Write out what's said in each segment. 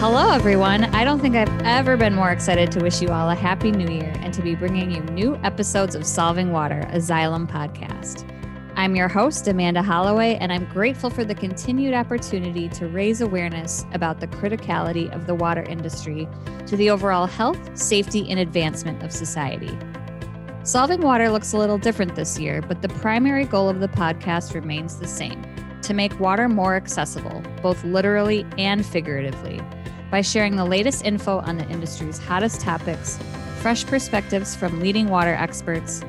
Hello, everyone. I don't think I've ever been more excited to wish you all a happy new year and to be bringing you new episodes of Solving Water, a Xylem podcast. I'm your host, Amanda Holloway, and I'm grateful for the continued opportunity to raise awareness about the criticality of the water industry to the overall health, safety, and advancement of society. Solving Water looks a little different this year, but the primary goal of the podcast remains the same to make water more accessible, both literally and figuratively, by sharing the latest info on the industry's hottest topics, fresh perspectives from leading water experts,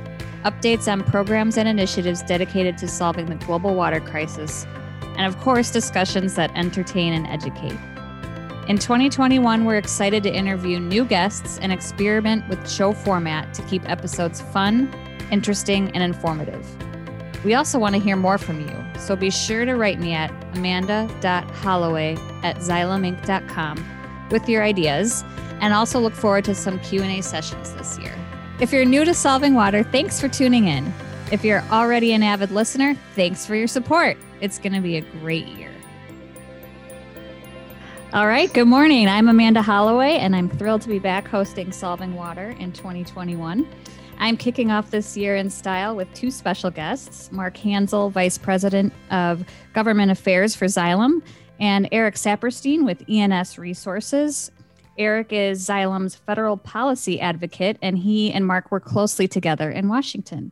updates on programs and initiatives dedicated to solving the global water crisis, and of course, discussions that entertain and educate. In 2021, we're excited to interview new guests and experiment with show format to keep episodes fun, interesting, and informative. We also want to hear more from you, so be sure to write me at amanda.holloway at xyleminc.com with your ideas, and also look forward to some Q&A sessions this year. If you're new to Solving Water, thanks for tuning in. If you're already an avid listener, thanks for your support. It's going to be a great year. All right, good morning. I'm Amanda Holloway, and I'm thrilled to be back hosting Solving Water in 2021. I'm kicking off this year in style with two special guests Mark Hansel, Vice President of Government Affairs for Xylem, and Eric Sapirstein with ENS Resources. Eric is Xylem's federal policy advocate, and he and Mark work closely together in Washington,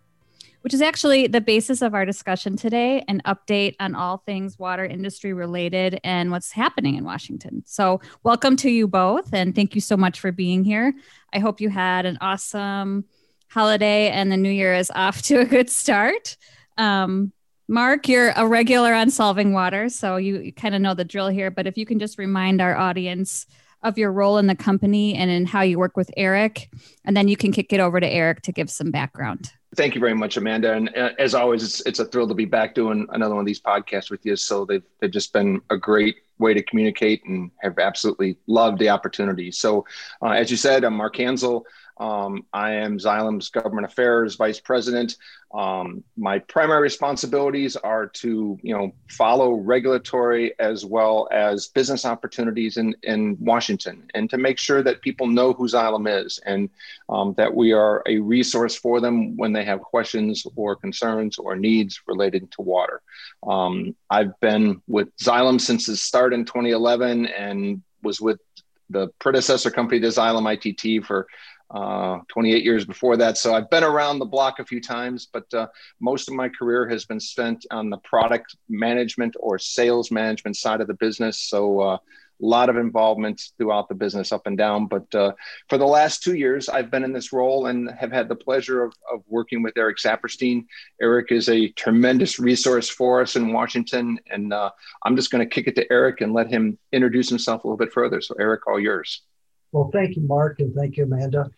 which is actually the basis of our discussion today an update on all things water industry related and what's happening in Washington. So, welcome to you both, and thank you so much for being here. I hope you had an awesome holiday and the new year is off to a good start. Um, Mark, you're a regular on Solving Water, so you, you kind of know the drill here. But if you can just remind our audience of your role in the company and in how you work with Eric, and then you can kick it over to Eric to give some background. Thank you very much, Amanda. And uh, as always, it's, it's a thrill to be back doing another one of these podcasts with you. So they've, they've just been a great way to communicate and have absolutely loved the opportunity. So, uh, as you said, I'm Mark Hansel. Um, I am Xylem's Government Affairs Vice President. Um, my primary responsibilities are to, you know, follow regulatory as well as business opportunities in, in Washington, and to make sure that people know who Xylem is, and um, that we are a resource for them when they have questions or concerns or needs related to water. Um, I've been with Xylem since its start in 2011, and was with the predecessor company to Xylem ITT for uh, 28 years before that. So I've been around the block a few times, but uh, most of my career has been spent on the product management or sales management side of the business. So uh, a lot of involvement throughout the business up and down. But uh, for the last two years, I've been in this role and have had the pleasure of, of working with Eric Sapirstein. Eric is a tremendous resource for us in Washington. And uh, I'm just going to kick it to Eric and let him introduce himself a little bit further. So, Eric, all yours. Well, thank you, Mark, and thank you, Amanda.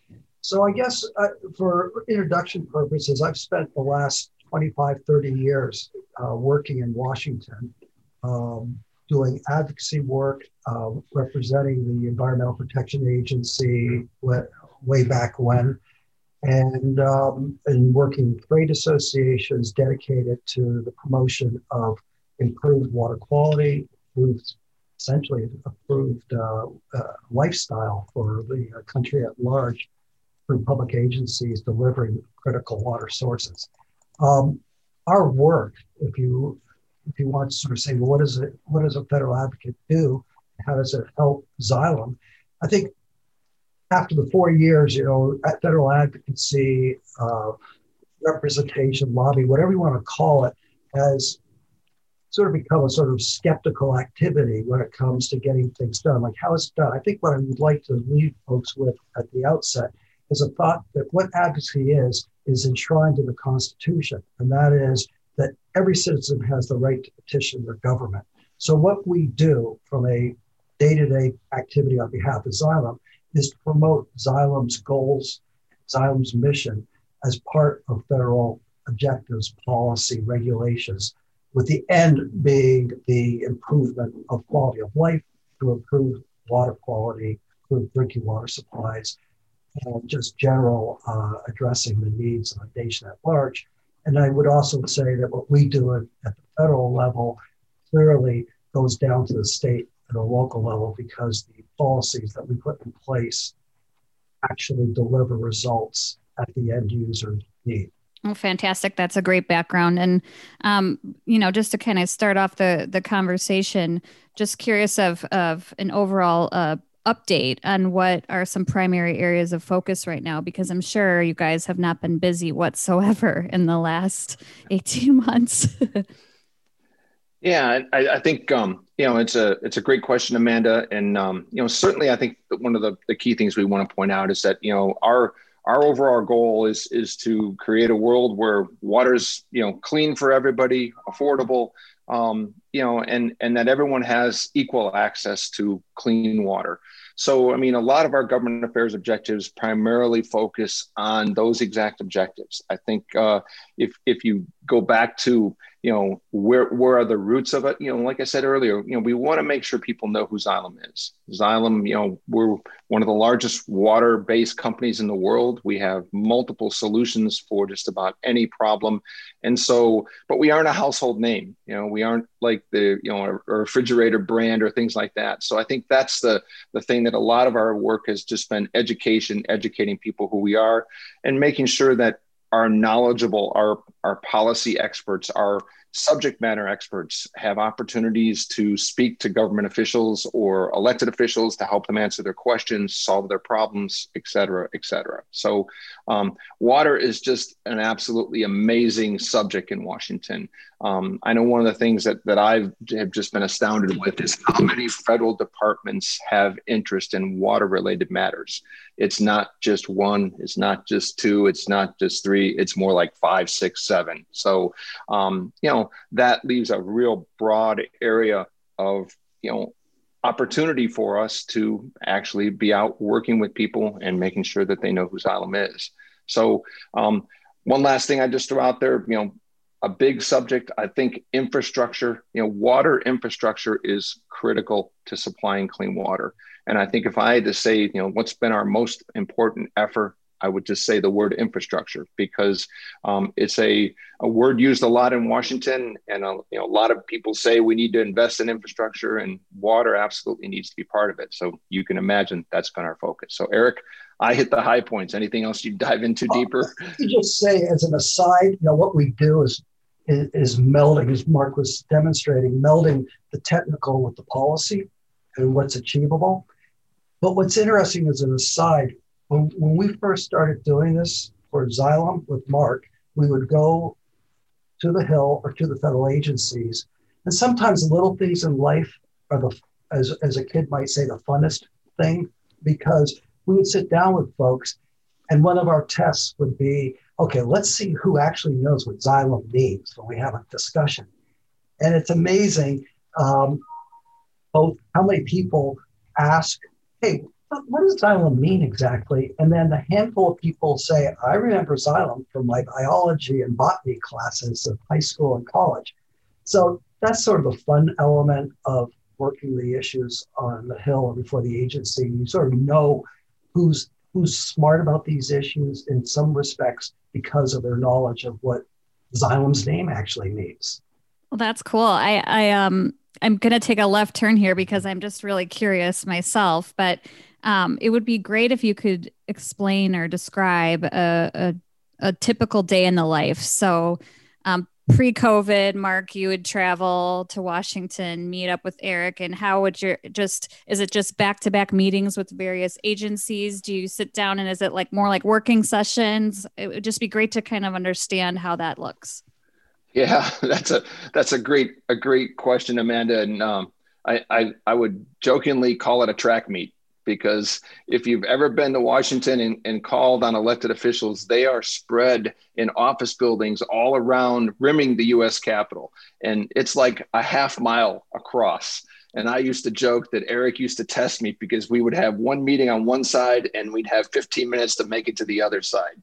So, I guess uh, for introduction purposes, I've spent the last 25, 30 years uh, working in Washington, um, doing advocacy work, uh, representing the Environmental Protection Agency way back when, and, um, and working trade associations dedicated to the promotion of improved water quality, improved essentially approved uh, uh, lifestyle for the uh, country at large through public agencies delivering critical water sources. Um, our work, if you if you want to sort of say, well, what does it what does a federal advocate do? How does it help Xylem? I think after the four years, you know, at federal advocacy, uh, representation, lobby, whatever you want to call it, has sort of become a sort of skeptical activity when it comes to getting things done. Like, how is it done? I think what I would like to leave folks with at the outset is a thought that what advocacy is, is enshrined in the Constitution, and that is that every citizen has the right to petition their government. So, what we do from a day to day activity on behalf of Xylem is to promote Xylem's goals, Xylem's mission as part of federal objectives, policy, regulations with the end being the improvement of quality of life to improve water quality, improve drinking water supplies, and just general uh, addressing the needs of the nation at large. And I would also say that what we do at, at the federal level clearly goes down to the state and the local level because the policies that we put in place actually deliver results at the end user need. Oh, fantastic! That's a great background, and um, you know, just to kind of start off the the conversation, just curious of of an overall uh, update on what are some primary areas of focus right now, because I'm sure you guys have not been busy whatsoever in the last eighteen months. yeah, I, I think um, you know it's a it's a great question, Amanda, and um, you know certainly I think one of the, the key things we want to point out is that you know our our overall goal is is to create a world where water's you know clean for everybody, affordable, um, you know, and and that everyone has equal access to clean water. So, I mean, a lot of our government affairs objectives primarily focus on those exact objectives. I think uh, if if you go back to you know where where are the roots of it you know like i said earlier you know we want to make sure people know who xylem is xylem you know we're one of the largest water based companies in the world we have multiple solutions for just about any problem and so but we aren't a household name you know we aren't like the you know a, a refrigerator brand or things like that. So i think that's the the thing that a lot of our work has just been education educating people who we are and making sure that our knowledgeable, our, our policy experts, our subject matter experts have opportunities to speak to government officials or elected officials to help them answer their questions, solve their problems, et cetera, et cetera. So, um, water is just an absolutely amazing subject in Washington. Um, I know one of the things that, that I have just been astounded with is how many federal departments have interest in water related matters. It's not just one, it's not just two, it's not just three, it's more like five, six, seven. So, um, you know, that leaves a real broad area of, you know, opportunity for us to actually be out working with people and making sure that they know who Xylem is. So, um, one last thing I just threw out there, you know, a big subject. I think infrastructure, you know, water infrastructure is critical to supplying clean water. And I think if I had to say, you know, what's been our most important effort, I would just say the word infrastructure because um, it's a, a word used a lot in Washington, and a, uh, you know, a lot of people say we need to invest in infrastructure, and water absolutely needs to be part of it. So you can imagine that's been our focus. So Eric, I hit the high points. Anything else you dive into deeper? You just say, as an aside, you know, what we do is is, is melding, as Mark was demonstrating, melding the technical with the policy and what's achievable. But what's interesting as an aside, when, when we first started doing this for Xylem with Mark, we would go to the Hill or to the federal agencies. And sometimes little things in life are the, as, as a kid might say, the funnest thing because we would sit down with folks and one of our tests would be okay, let's see who actually knows what Xylem means when we have a discussion. And it's amazing um, both how many people ask, hey, what does Xylem mean exactly? And then a handful of people say, I remember Xylem from my biology and botany classes of high school and college. So that's sort of a fun element of working the issues on the Hill or before the agency. You sort of know who's who's smart about these issues in some respects because of their knowledge of what Xylem's name actually means. Well, that's cool. I, I um I'm gonna take a left turn here because I'm just really curious myself, but um, it would be great if you could explain or describe a, a, a typical day in the life. So, um, pre-COVID, Mark, you would travel to Washington, meet up with Eric, and how would you just? Is it just back-to-back meetings with various agencies? Do you sit down and is it like more like working sessions? It would just be great to kind of understand how that looks. Yeah, that's a that's a great a great question, Amanda, and um, I, I I would jokingly call it a track meet because if you've ever been to Washington and, and, called on elected officials, they are spread in office buildings all around, rimming the US Capitol. And it's like a half mile across. And I used to joke that Eric used to test me because we would have one meeting on one side and we'd have 15 minutes to make it to the other side.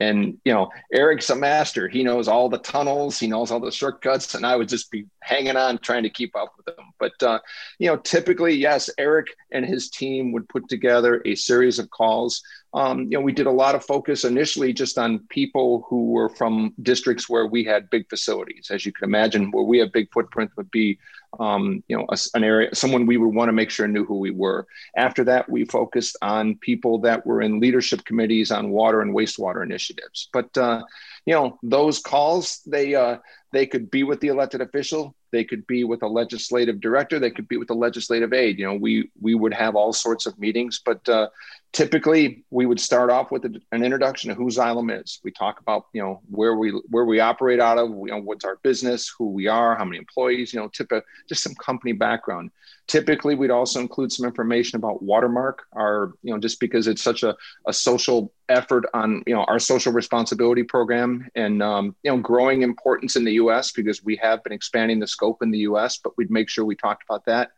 And you know, Eric's a master. He knows all the tunnels. He knows all the shortcuts, and I would just be hanging on, trying to keep up with him. But uh, you know, typically, yes, Eric and his team would put together a series of calls um, you know, we did a lot of focus initially just on people who were from districts where we had big facilities. As you can imagine, where we have big footprint would be, um, you know, a, an area, someone we would want to make sure knew who we were. After that, we focused on people that were in leadership committees on water and wastewater initiatives. But uh, you know, those calls they uh, they could be with the elected official, they could be with a legislative director, they could be with a legislative aide. You know, we we would have all sorts of meetings, but uh, typically we would start off with an introduction of who Xylem is. We talk about you know where we where we operate out of, you know what's our business, who we are, how many employees, you know, tip a, just some company background. Typically, we'd also include some information about Watermark, our you know just because it's such a, a social effort on you know our social responsibility program and um, you know growing importance in the U.S. because we have been expanding the scope in the U.S. But we'd make sure we talked about that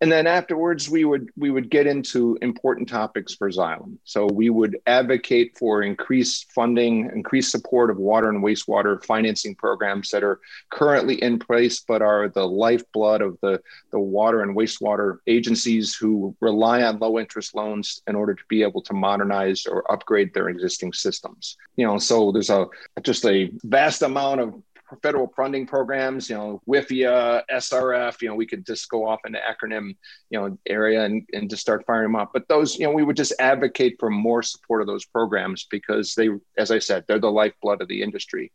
and then afterwards we would we would get into important topics for xylem. So we would advocate for increased funding increased support of water and wastewater financing programs that are currently in place but are the lifeblood of the, the water and wastewater agencies who rely on low interest loans in order to be able to modernize or upgrade their existing systems. You know so there's a just a vast amount of federal funding programs, you know, WIFIA, SRF, you know, we could just go off into acronym, you know, area and, and just start firing them up. But those, you know, we would just advocate for more support of those programs because they, as I said, they're the lifeblood of the industry.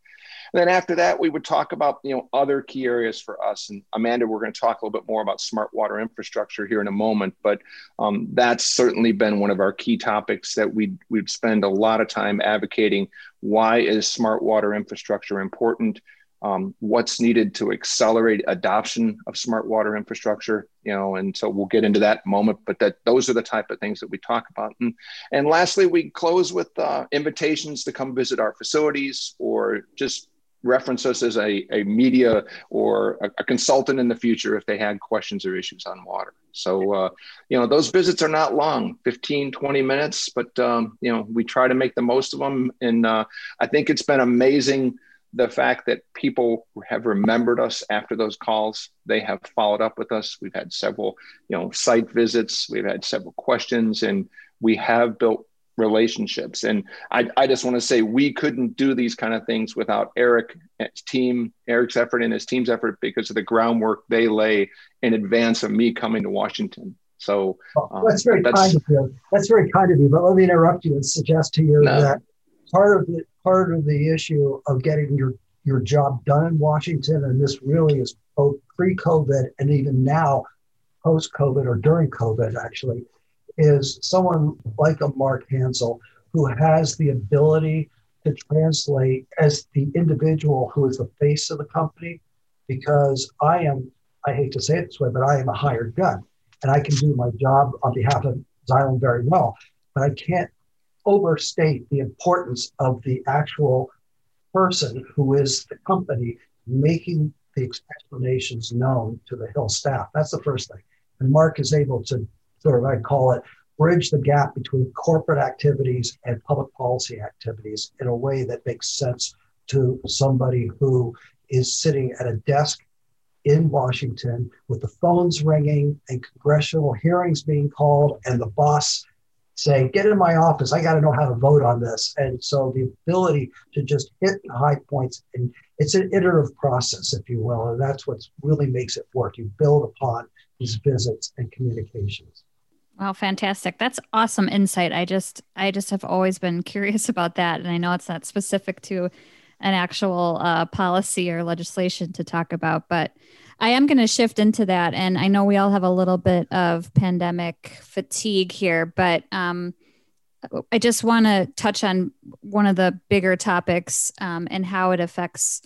And then after that, we would talk about you know other key areas for us. And Amanda, we're going to talk a little bit more about smart water infrastructure here in a moment. But um, that's certainly been one of our key topics that we we'd spend a lot of time advocating. Why is smart water infrastructure important? Um, what's needed to accelerate adoption of smart water infrastructure you know and so we'll get into that moment but that those are the type of things that we talk about. And, and lastly we close with uh, invitations to come visit our facilities or just reference us as a, a media or a, a consultant in the future if they had questions or issues on water. So uh, you know those visits are not long 15 20 minutes but um, you know we try to make the most of them. And uh, i think it's been amazing the fact that people have remembered us after those calls. They have followed up with us. We've had several you know site visits. We've had several questions and we have built relationships. And i, I just want to say we couldn't do these kind of things without eric his team eric's effort and his team's effort because of the groundwork they lay in advance of me coming to washington. So well, um, that's very that's, kind of you. That's very kind of you but let me interrupt you and suggest to you no. that part of it part of the issue of getting your your job done in Washington, and this really is both pre-COVID and even now post-COVID or during COVID, actually, is someone like a Mark Hansel who has the ability to translate as the individual who is the face of the company. Because I am, I hate to say it this way, but I am a hired gun, and I can do my job on behalf of Xylem very well, but I can't overstate the importance of the actual person who is the company making the explanations known to the Hill staff. That's the first thing. And Mark is able to sort of, I call it, bridge the gap between corporate activities and public policy activities in a way that makes sense to somebody who is sitting at a desk in Washington with the phones ringing and congressional hearings being called and the boss say, get in my office. I got to know how to vote on this. And so the ability to just hit the high points, and it's an iterative process, if you will. And that's what really makes it work. You build upon these visits and communications. Wow, fantastic. That's awesome insight. I just I just have always been curious about that. And I know it's not specific to an actual uh, policy or legislation to talk about, but I am going to shift into that. And I know we all have a little bit of pandemic fatigue here, but um, I just want to touch on one of the bigger topics um, and how it affects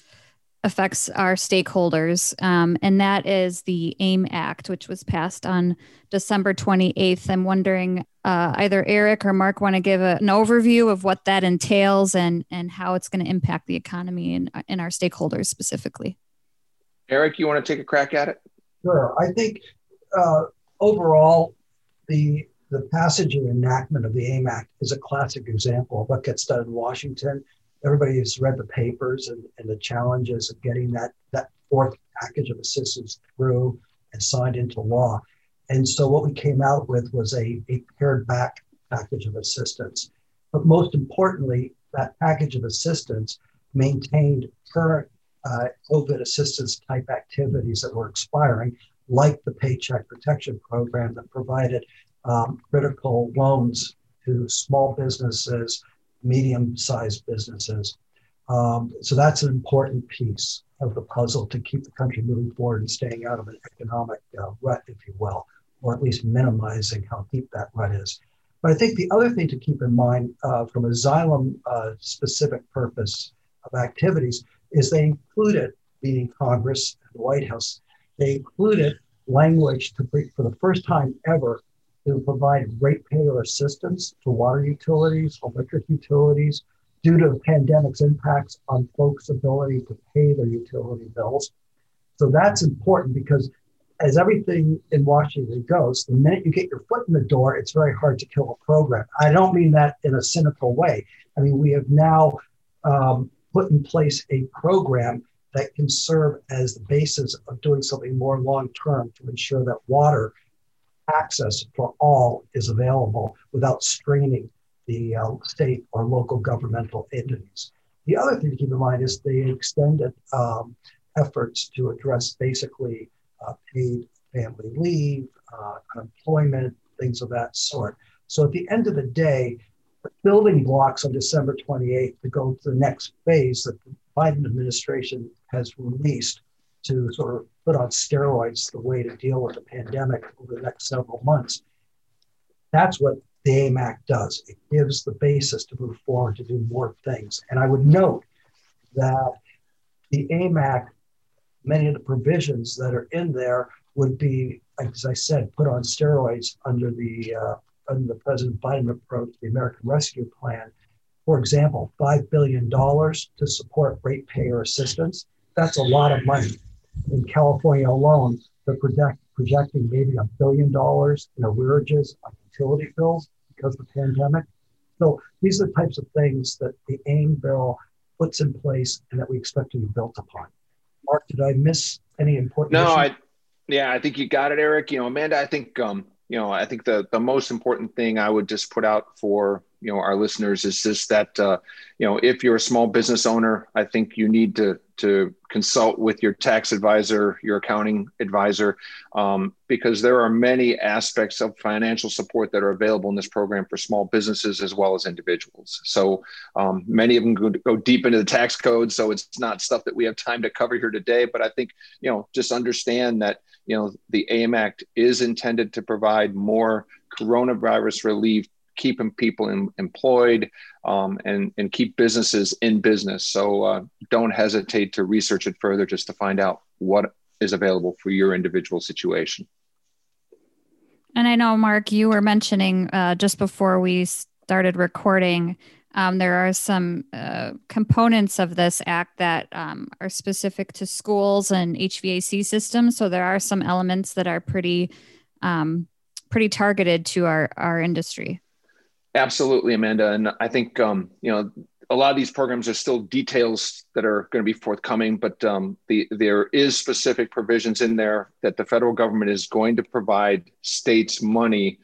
affects our stakeholders, um, and that is the AIM Act, which was passed on December 28th. I'm wondering uh, either Eric or Mark want to give a, an overview of what that entails and and how it's going to impact the economy and, and our stakeholders specifically. Eric, you want to take a crack at it? Sure. I think uh, overall, the the passage and enactment of the AIM Act is a classic example of what gets done in Washington. Everybody has read the papers and, and the challenges of getting that, that fourth package of assistance through and signed into law. And so what we came out with was a, a pared back package of assistance. But most importantly, that package of assistance maintained current uh, COVID assistance type activities that were expiring, like the Paycheck Protection Program that provided um, critical loans to small businesses, medium sized businesses. Um, so that's an important piece of the puzzle to keep the country moving forward and staying out of an economic uh, rut, if you will, or at least minimizing how deep that rut is. But I think the other thing to keep in mind uh, from a Xylem uh, specific purpose of activities is they included, meaning Congress and the White House, they included language to, for the first time ever to provide ratepayer assistance to water utilities, electric utilities, due to the pandemic's impacts on folks' ability to pay their utility bills. So that's important because as everything in Washington goes, the minute you get your foot in the door, it's very hard to kill a program. I don't mean that in a cynical way. I mean, we have now um, put in place a program that can serve as the basis of doing something more long term to ensure that water access for all is available without straining the uh, state or local governmental entities. The other thing to keep in mind is the extended um, efforts to address basically uh, paid family leave, uh, unemployment, things of that sort. So at the end of the day, building blocks on December 28th to go to the next phase that the Biden administration has released to sort of put on steroids the way to deal with the pandemic over the next several months. That's what the AIM Act does. It gives the basis to move forward to do more things. And I would note that the AIM Act, many of the provisions that are in there would be, as I said, put on steroids under the uh, under the President Biden approach, the American Rescue Plan. For example, $5 billion to support ratepayer assistance. That's a lot of money. In California alone, they're project, projecting maybe a billion dollars in arrearages on utility bills because of the pandemic. So these are the types of things that the AIM bill puts in place and that we expect to be built upon. Mark, did I miss any important? No, I, yeah, I think you got it, Eric. You know, Amanda, I think, um, you know, I think the the most important thing I would just put out for you know our listeners is just that uh, you know if you're a small business owner, I think you need to to consult with your tax advisor, your accounting advisor, um, because there are many aspects of financial support that are available in this program for small businesses as well as individuals. So um, many of them go, go deep into the tax code, so it's not stuff that we have time to cover here today. But I think you know just understand that you know the AIM Act is intended to provide more coronavirus relief keeping people in, employed um, and, and keep businesses in business. So uh, don't hesitate to research it further just to find out what is available for your individual situation. And I know, Mark, you were mentioning uh, just before we started recording, um, there are some uh, components of this act that um, are specific to schools and HVAC systems. So there are some elements that are pretty, um, pretty targeted to our our industry. Absolutely, Amanda. And I think, um, you know, a lot of these programs are still details that are going to be forthcoming, but um, the, there is specific provisions in there that the federal government is going to provide states money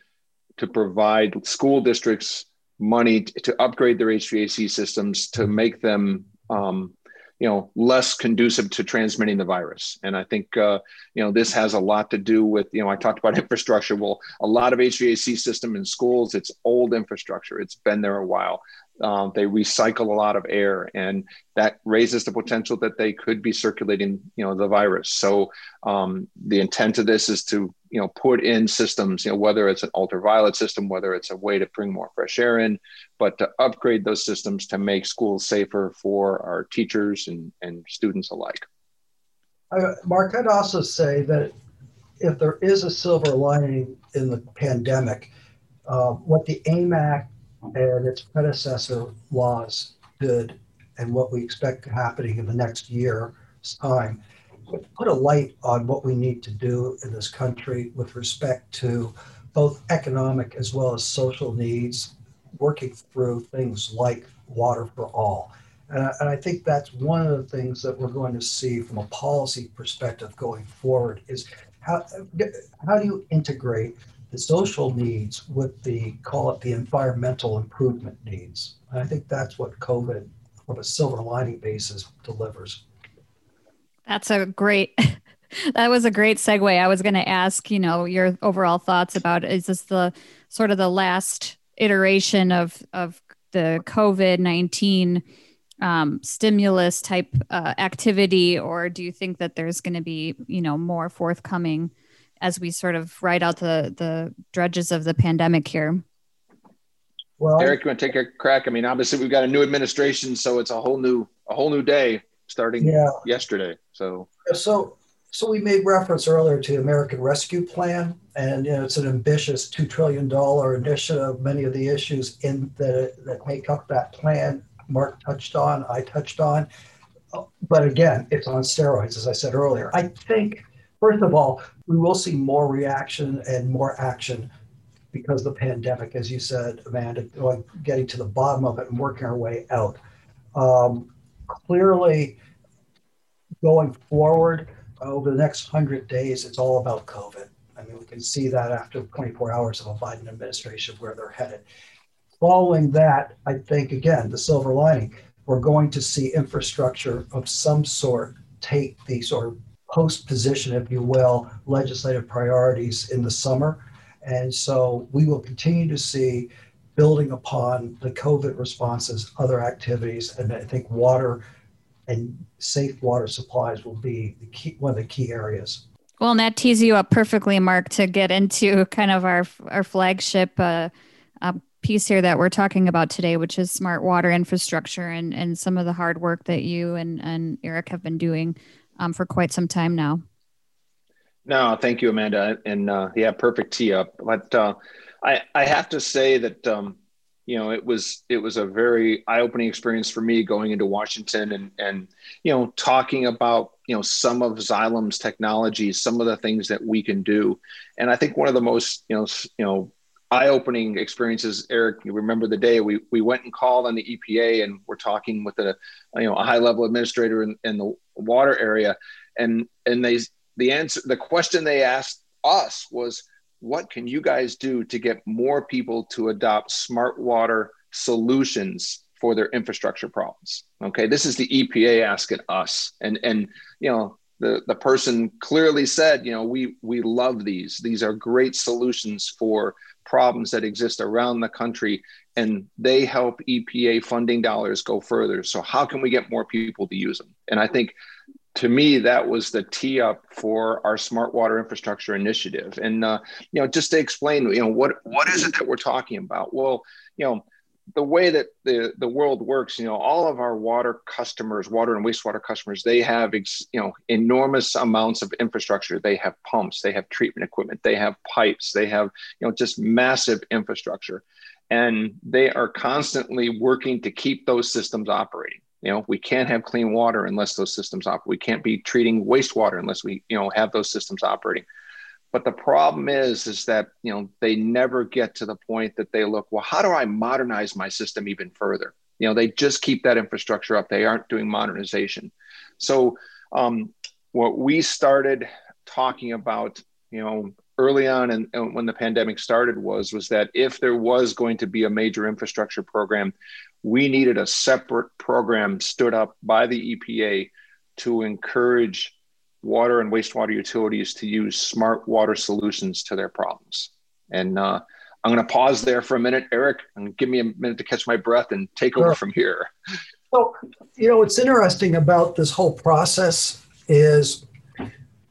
to provide school districts money to upgrade their HVAC systems to make them um, you know less conducive to transmitting the virus. And i think uh, you know this has a lot to do with you know i talked about infrastructure. Well a lot of hvac system in schools it's old infrastructure. It's been there a while um, they recycle a lot of air and that raises the potential that they could be circulating you know the virus. So um, the intent of this is to you know put in systems you know whether it's an ultraviolet system whether it's a way to bring more fresh air in but to upgrade those systems to make schools safer for our teachers and, and students alike. Uh, mark i'd also say that if there is a silver lining in the pandemic uh, what the aim act and its predecessor laws did and what we expect happening in the next year's time put a light on what we need to do in this country with respect to both economic as well as social needs, working through things like water for all. And I, and I think that's one of the things that we're going to see from a policy perspective going forward is how, how do you integrate the social needs with the call it the environmental improvement needs. And I think that's what COVID, from a silver lining basis, delivers. That's a great. that was a great segue. I was going to ask, you know, your overall thoughts about is this the sort of the last iteration of of the COVID nineteen um, stimulus type uh, activity, or do you think that there's going to be, you know, more forthcoming as we sort of ride out the the dredges of the pandemic here? Well, Eric, you want to take a crack? I mean, obviously we've got a new administration, so it's a whole new a whole new day starting yeah. yesterday. So so so we made reference earlier to the American Rescue Plan, and you know it's an ambitious two trillion dollar initiative. Many of the issues in the that make up that plan, Mark touched on, I touched on, but again, it's on steroids, as I said earlier. I think first of all, we will see more reaction and more action because the pandemic, as you said, Amanda, getting to the bottom of it and working our way out. Um, clearly, going forward over the next 100 days, it's all about COVID. I mean, we can see that after 24 hours of a Biden administration where they're headed. Following that, I think, again, the silver lining, we're going to see infrastructure of some sort take the sort of post position, if you will, legislative priorities in the summer. And so we will continue to see building upon the COVID responses, other activities, and I think water and safe water supplies will be key, one of the key areas. Well, and that tees you up perfectly, Mark, to get into kind of our our flagship uh, uh, piece here that we're talking about today, which is smart water infrastructure and and some of the hard work that you and and Eric have been doing um, for quite some time now. No, thank you, Amanda, and uh, yeah, perfect tee up. But uh, I I have to say that um, you know it was it was a very eye-opening experience for me going into washington and and you know talking about you know some of xylem's technologies some of the things that we can do and i think one of the most you know you know eye-opening experiences. Eric you remember the day we we went and called on the epa and we're talking with a you know a high level administrator in, in the water area. And and they the answer the question they asked us was what can you guys do to get more people to adopt smart water solutions for their infrastructure problems? Okay this is the epa asking us. And and you know the the person clearly said you know we we love these. These are great solutions for problems that exist around the country and they help epa funding dollars go further so how can we get more people to use them and i think to me, that was the tee up for our smart water infrastructure initiative. And uh, you know, just to explain, you know, what what is it that we're talking about? Well, you know, the way that the the world works, you know, all of our water customers, water and wastewater customers, they have ex, you know enormous amounts of infrastructure. They have pumps, they have treatment equipment, they have pipes, they have you know just massive infrastructure, and they are constantly working to keep those systems operating. You know we can't have clean water unless those systems operate we can't be treating wastewater unless we you know have those systems operating but the problem is is that you know they never get to the point that they look well how do i modernize my system even further? You know they just keep that infrastructure up. They aren't doing modernization. So um, what we started talking about you know early on and, and when the pandemic started was was that if there was going to be a major infrastructure program we needed a separate program stood up by the EPA to encourage water and wastewater utilities to use smart water solutions to their problems. And uh, I'm going to pause there for a minute, Eric, and give me a minute to catch my breath and take sure. over from here. So, you know, what's interesting about this whole process is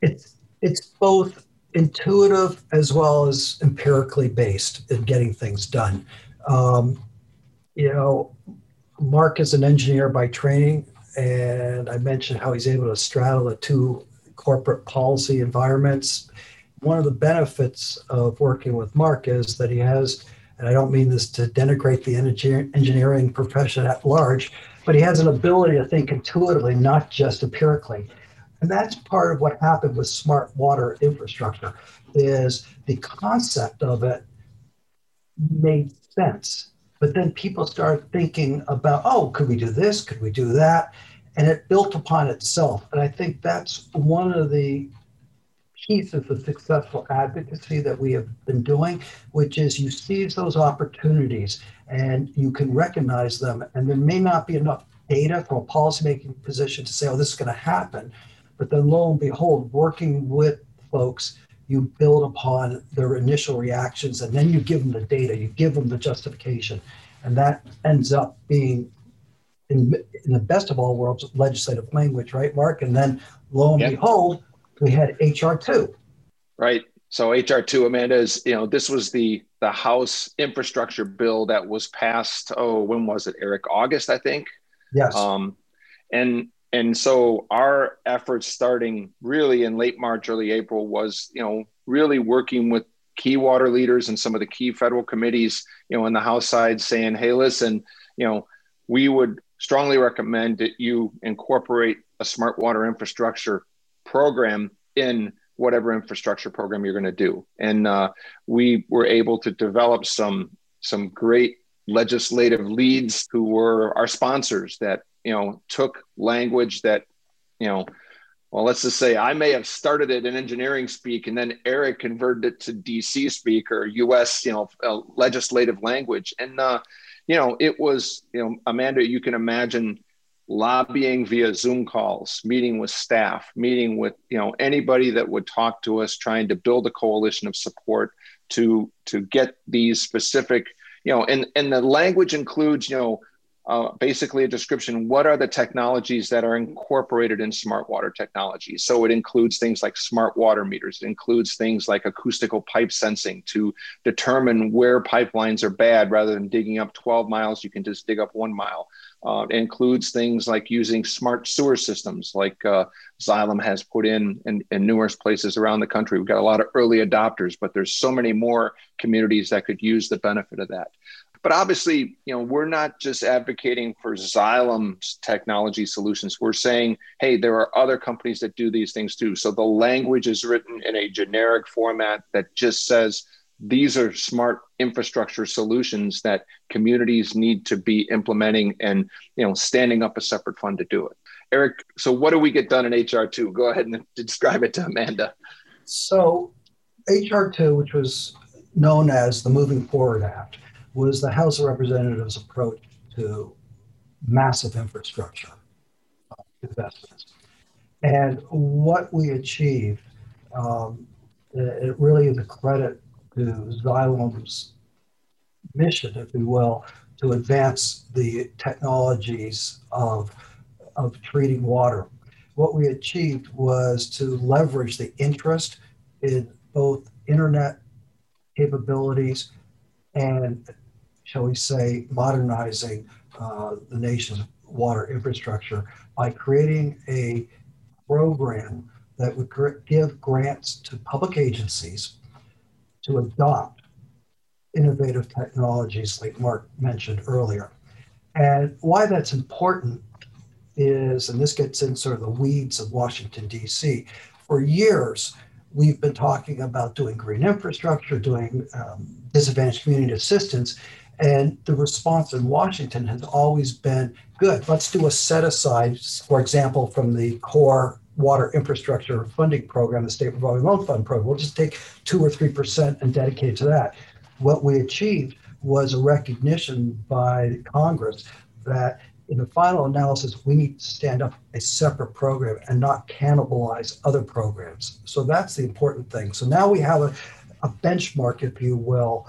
it's it's both intuitive as well as empirically based in getting things done. Um, you know, Mark is an engineer by training, and I mentioned how he's able to straddle the two corporate policy environments. One of the benefits of working with Mark is that he has, and I don't mean this to denigrate the engineering profession at large, but he has an ability to think intuitively, not just empirically. And that's part of what happened with smart water infrastructure is the concept of it made sense but then people started thinking about, oh, could we do this? Could we do that? And it built upon itself. And I think that's one of the pieces of successful advocacy that we have been doing, which is you seize those opportunities and you can recognize them. And there may not be enough data from a policymaking position to say, oh, this is going to happen. But then lo and behold, working with folks, you build upon their initial reactions and then you give them the data, you give them the justification. And that ends up being, in, in the best of all worlds, legislative language, right, Mark? And then lo and yep. behold, we had HR2. Right. So HR2, Amanda, is, you know, this was the the House infrastructure bill that was passed, oh, when was it, Eric? August, I think. Yes. Um, and and so our efforts starting really in late March, early April was, you know, really working with key water leaders and some of the key federal committees, you know, on the House side saying, hey, listen, you know, we would strongly recommend that you incorporate a smart water infrastructure program in whatever infrastructure program you're going to do. And uh, we were able to develop some some great legislative leads who were our sponsors that you know took language that you know well let's just say i may have started it in engineering speak and then eric converted it to dc speak or us you know uh, legislative language and uh, you know it was you know amanda you can imagine lobbying via zoom calls meeting with staff meeting with you know anybody that would talk to us trying to build a coalition of support to to get these specific you know, and and the language includes, you know, uh, basically a description what are the technologies that are incorporated in smart water technology so it includes things like smart water meters it includes things like acoustical pipe sensing to determine where pipelines are bad rather than digging up 12 miles you can just dig up one mile uh, it includes things like using smart sewer systems, like uh, Xylem has put in, in, in numerous places around the country. We've got a lot of early adopters, but there's so many more communities that could use the benefit of that. But obviously, you know, we're not just advocating for Xylem's technology solutions. We're saying, hey, there are other companies that do these things too. So the language is written in a generic format that just says these are smart infrastructure solutions that communities need to be implementing and you know standing up a separate fund to do it eric so what do we get done in hr2 go ahead and describe it to amanda so hr2 which was known as the moving forward act was the house of representatives approach to massive infrastructure investments and what we achieved um, it really is a credit to Xylem's mission, if you will, to advance the technologies of, of treating water. What we achieved was to leverage the interest in both internet capabilities and, shall we say, modernizing uh, the nation's water infrastructure by creating a program that would give grants to public agencies to adopt innovative technologies like Mark mentioned earlier. And why that's important is, and this gets in sort of the weeds of Washington, D.C., for years, we've been talking about doing green infrastructure, doing um, disadvantaged community assistance. And the response in Washington has always been good. Let's do a set aside, for example, from the core water infrastructure funding program, the state revolving loan fund program. We'll just take two or three percent and dedicate to that. What we achieved was a recognition by Congress that in the final analysis, we need to stand up a separate program and not cannibalize other programs. So that's the important thing. So now we have a, a benchmark, if you will,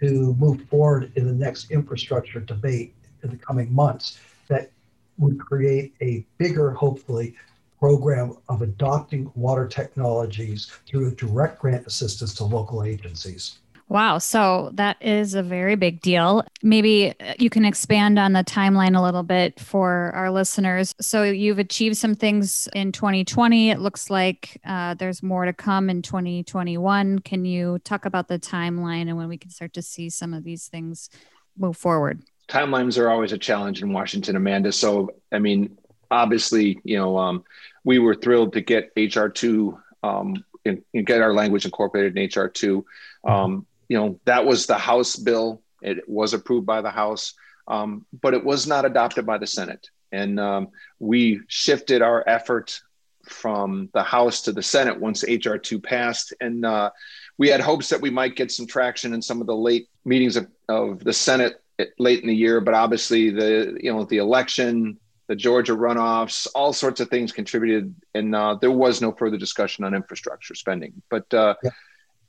to move forward in the next infrastructure debate in the coming months that would create a bigger, hopefully, program of adopting water technologies through direct grant assistance to local agencies. Wow. So that is a very big deal. Maybe uh, you can expand on the timeline a little bit for our listeners. So you've achieved some things in 2020. It looks like uh, there's more to come in 2021. Can you talk about the timeline and when we can start to see some of these things move forward? Timelines are always a challenge in Washington, Amanda. So, I mean, obviously, you know, um, we were thrilled to get HR2 um, and, and, get our language incorporated in HR2. Um, you know, that was the House bill. It was approved by the House, um, but it was not adopted by the Senate. And um, we shifted our effort from the House to the Senate once HR two passed, and uh, we had hopes that we might get some traction in some of the late meetings of, of the Senate late in the year. But obviously, the you know the election, the Georgia runoffs, all sorts of things contributed, and uh, there was no further discussion on infrastructure spending. But uh, yeah.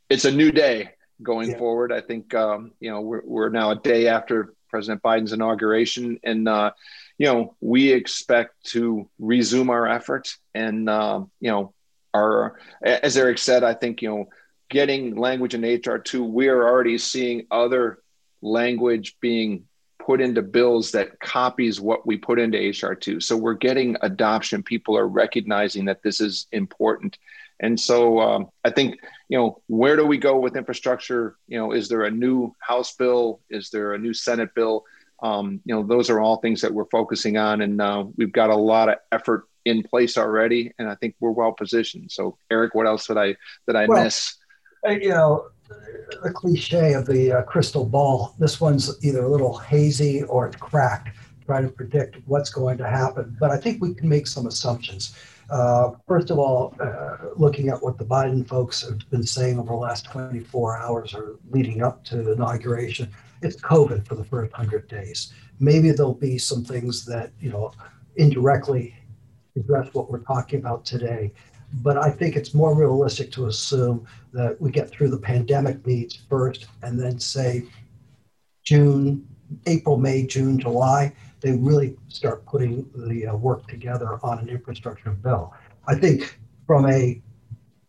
it's a new day going yeah. forward. I think um, you know we're, we're now a day after President Biden's inauguration, and uh, you know we expect to resume our effort. And uh, you know, our as Eric said, I think you know getting language in HR two, we are already seeing other language being put into bills that copies what we put into HR2. So we're getting adoption. People are recognizing that this is important. And so um, I think, you know, where do we go with infrastructure? You know, is there a new House bill? Is there a new Senate bill? Um, you know, those are all things that we're focusing on. And uh, we've got a lot of effort in place already. And I think we're well positioned. So Eric, what else did I, did I well, miss? You know, the cliche of the uh, crystal ball. This one's either a little hazy or it's cracked, trying to predict what's going to happen. But I think we can make some assumptions. Uh, first of all, uh, looking at what the Biden folks have been saying over the last 24 hours or leading up to inauguration, it's COVID for the first 100 days. Maybe there'll be some things that, you know, indirectly address what we're talking about today. But I think it's more realistic to assume that we get through the pandemic needs first and then say June, April, May, June, July, they really start putting the uh, work together on an infrastructure bill. I think from a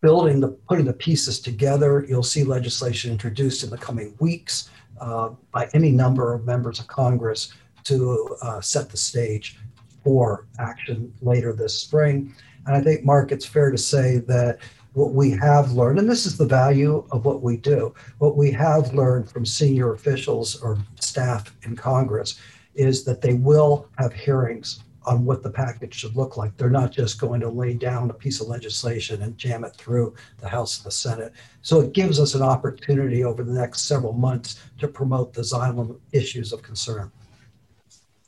building the putting the pieces together, you'll see legislation introduced in the coming weeks uh, by any number of members of Congress to uh, set the stage for action later this spring. And I think, Mark, it's fair to say that what we have learned, and this is the value of what we do, what we have learned from senior officials or staff in Congress is that they will have hearings on what the package should look like. They're not just going to lay down a piece of legislation and jam it through the House and the Senate. So it gives us an opportunity over the next several months to promote the Xylem issues of concern.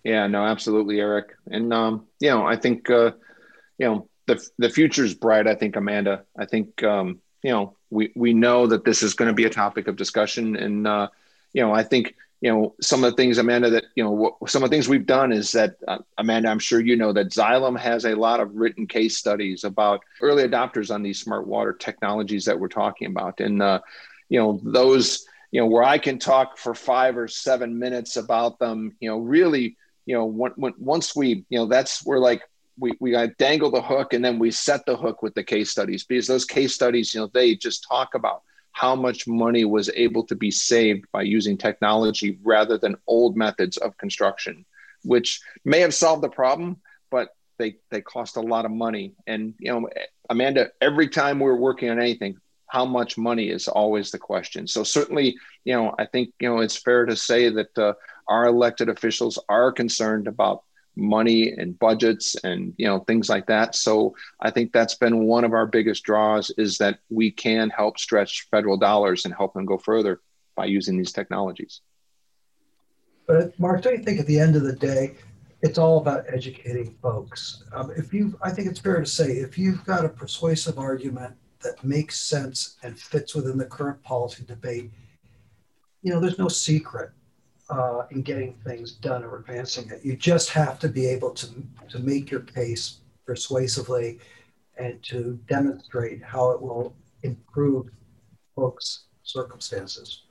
Yeah, no, absolutely, Eric. And, um, you know, I think, uh, you know, the the future's bright. I think Amanda. I think um, you know we we know that this is going to be a topic of discussion, and uh, you know I think you know some of the things Amanda that you know some of the things we've done is that uh, Amanda, I'm sure you know that Xylem has a lot of written case studies about early adopters on these smart water technologies that we're talking about, and uh, you know those you know where I can talk for five or seven minutes about them. You know, really, you know, when, when, once we you know that's where like we, we dangle the hook and then we set the hook with the case studies because those case studies, you know, they just talk about how much money was able to be saved by using technology rather than old methods of construction, which may have solved the problem, but they, they cost a lot of money. And, you know, Amanda, every time we're working on anything, how much money is always the question. So certainly, you know, I think, you know, it's fair to say that uh, our elected officials are concerned about money and budgets and you know things like that. So i think that's been one of our biggest draws is that we can help stretch federal dollars and help them go further by using these technologies. But mark don't you think at the end of the day it's all about educating folks? Um, if you i think it's fair to say if you've got a persuasive argument that makes sense and fits within the current policy debate you know there's no secret uh, in getting things done or advancing it. You just have to be able to, to make your case persuasively and to demonstrate how it will improve folks' circumstances.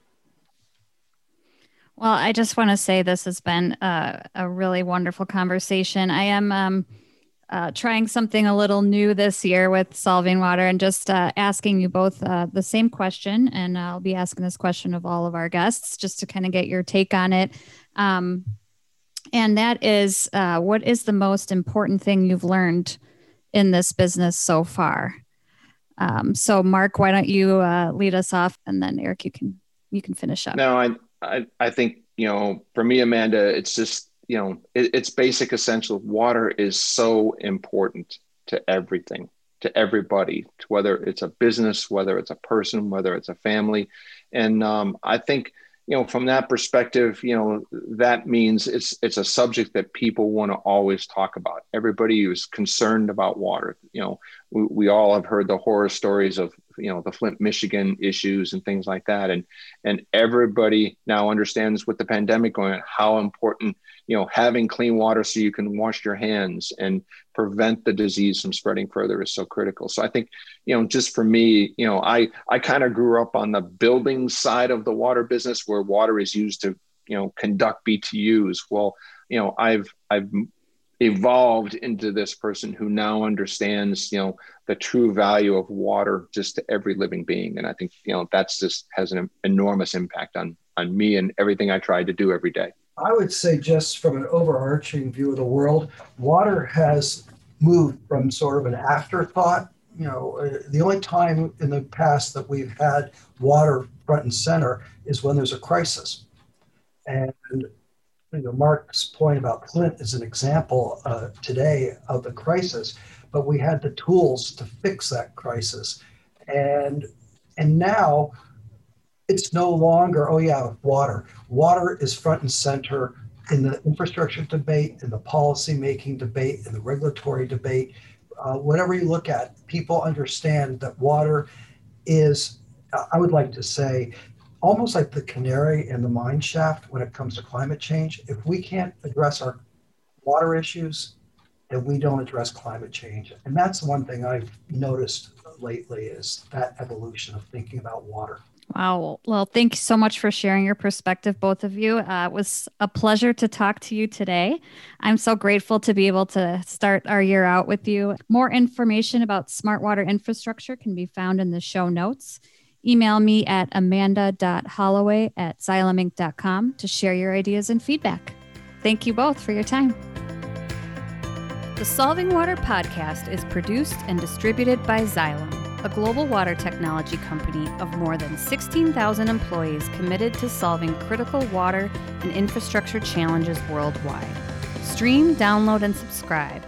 Well, I just want to say this has been a, a really wonderful conversation. I am um, uh, trying something a little new this year with solving water and just uh, asking you both uh, the same question. And I'll be asking this question of all of our guests just to kind of get your take on it. Um, and that is uh, what is the most important thing you've learned in this business so far? Um, so, Mark, why don't you uh, lead us off, and then Eric, you can you can finish up. No, I I, I think you know, for me, Amanda, it's just you know, it, it's basic essential. Water is so important to everything, to everybody, to whether it's a business, whether it's a person, whether it's a family. And um, I think, you know, from that perspective, you know, that means it's it's a subject that people want to always talk about. Everybody who's concerned about water, you know, we, we all have heard the horror stories of you know the Flint, Michigan issues and things like that, and and everybody now understands with the pandemic going on how important you know having clean water so you can wash your hands and prevent the disease from spreading further is so critical. So i think you know just for me you know i i kind of grew up on the building side of the water business where water is used to you know conduct btus well you know i've i've evolved into this person who now understands you know the true value of water just to every living being. And i think you know that's just has an enormous impact on on me and everything i try to do every day. I would say, just from an overarching view of the world, water has moved from sort of an afterthought. You know, uh, the only time in the past that we've had water front and center is when there's a crisis. And you know, Mark's point about Flint is an example uh, today of the crisis, but we had the tools to fix that crisis. And and now it's no longer, oh yeah, water. Water is front and center in the infrastructure debate, in the policy making debate, in the regulatory debate. Uh, whatever you look at, people understand that water is, I would like to say, almost like the canary in the mine shaft when it comes to climate change. If we can't address our water issues, then we don't address climate change. And that's one thing I've noticed lately is that evolution of thinking about water. Wow. Well, thank you so much for sharing your perspective, both of you. Uh, it was a pleasure to talk to you today. I'm so grateful to be able to start our year out with you. More information about smart water infrastructure can be found in the show notes. Email me at amanda.holloway at xyleminc.com to share your ideas and feedback. Thank you both for your time. The Solving Water podcast is produced and distributed by Xylem a global water technology company of more than 16,000 employees committed to solving critical water and infrastructure challenges worldwide. Stream, download, and subscribe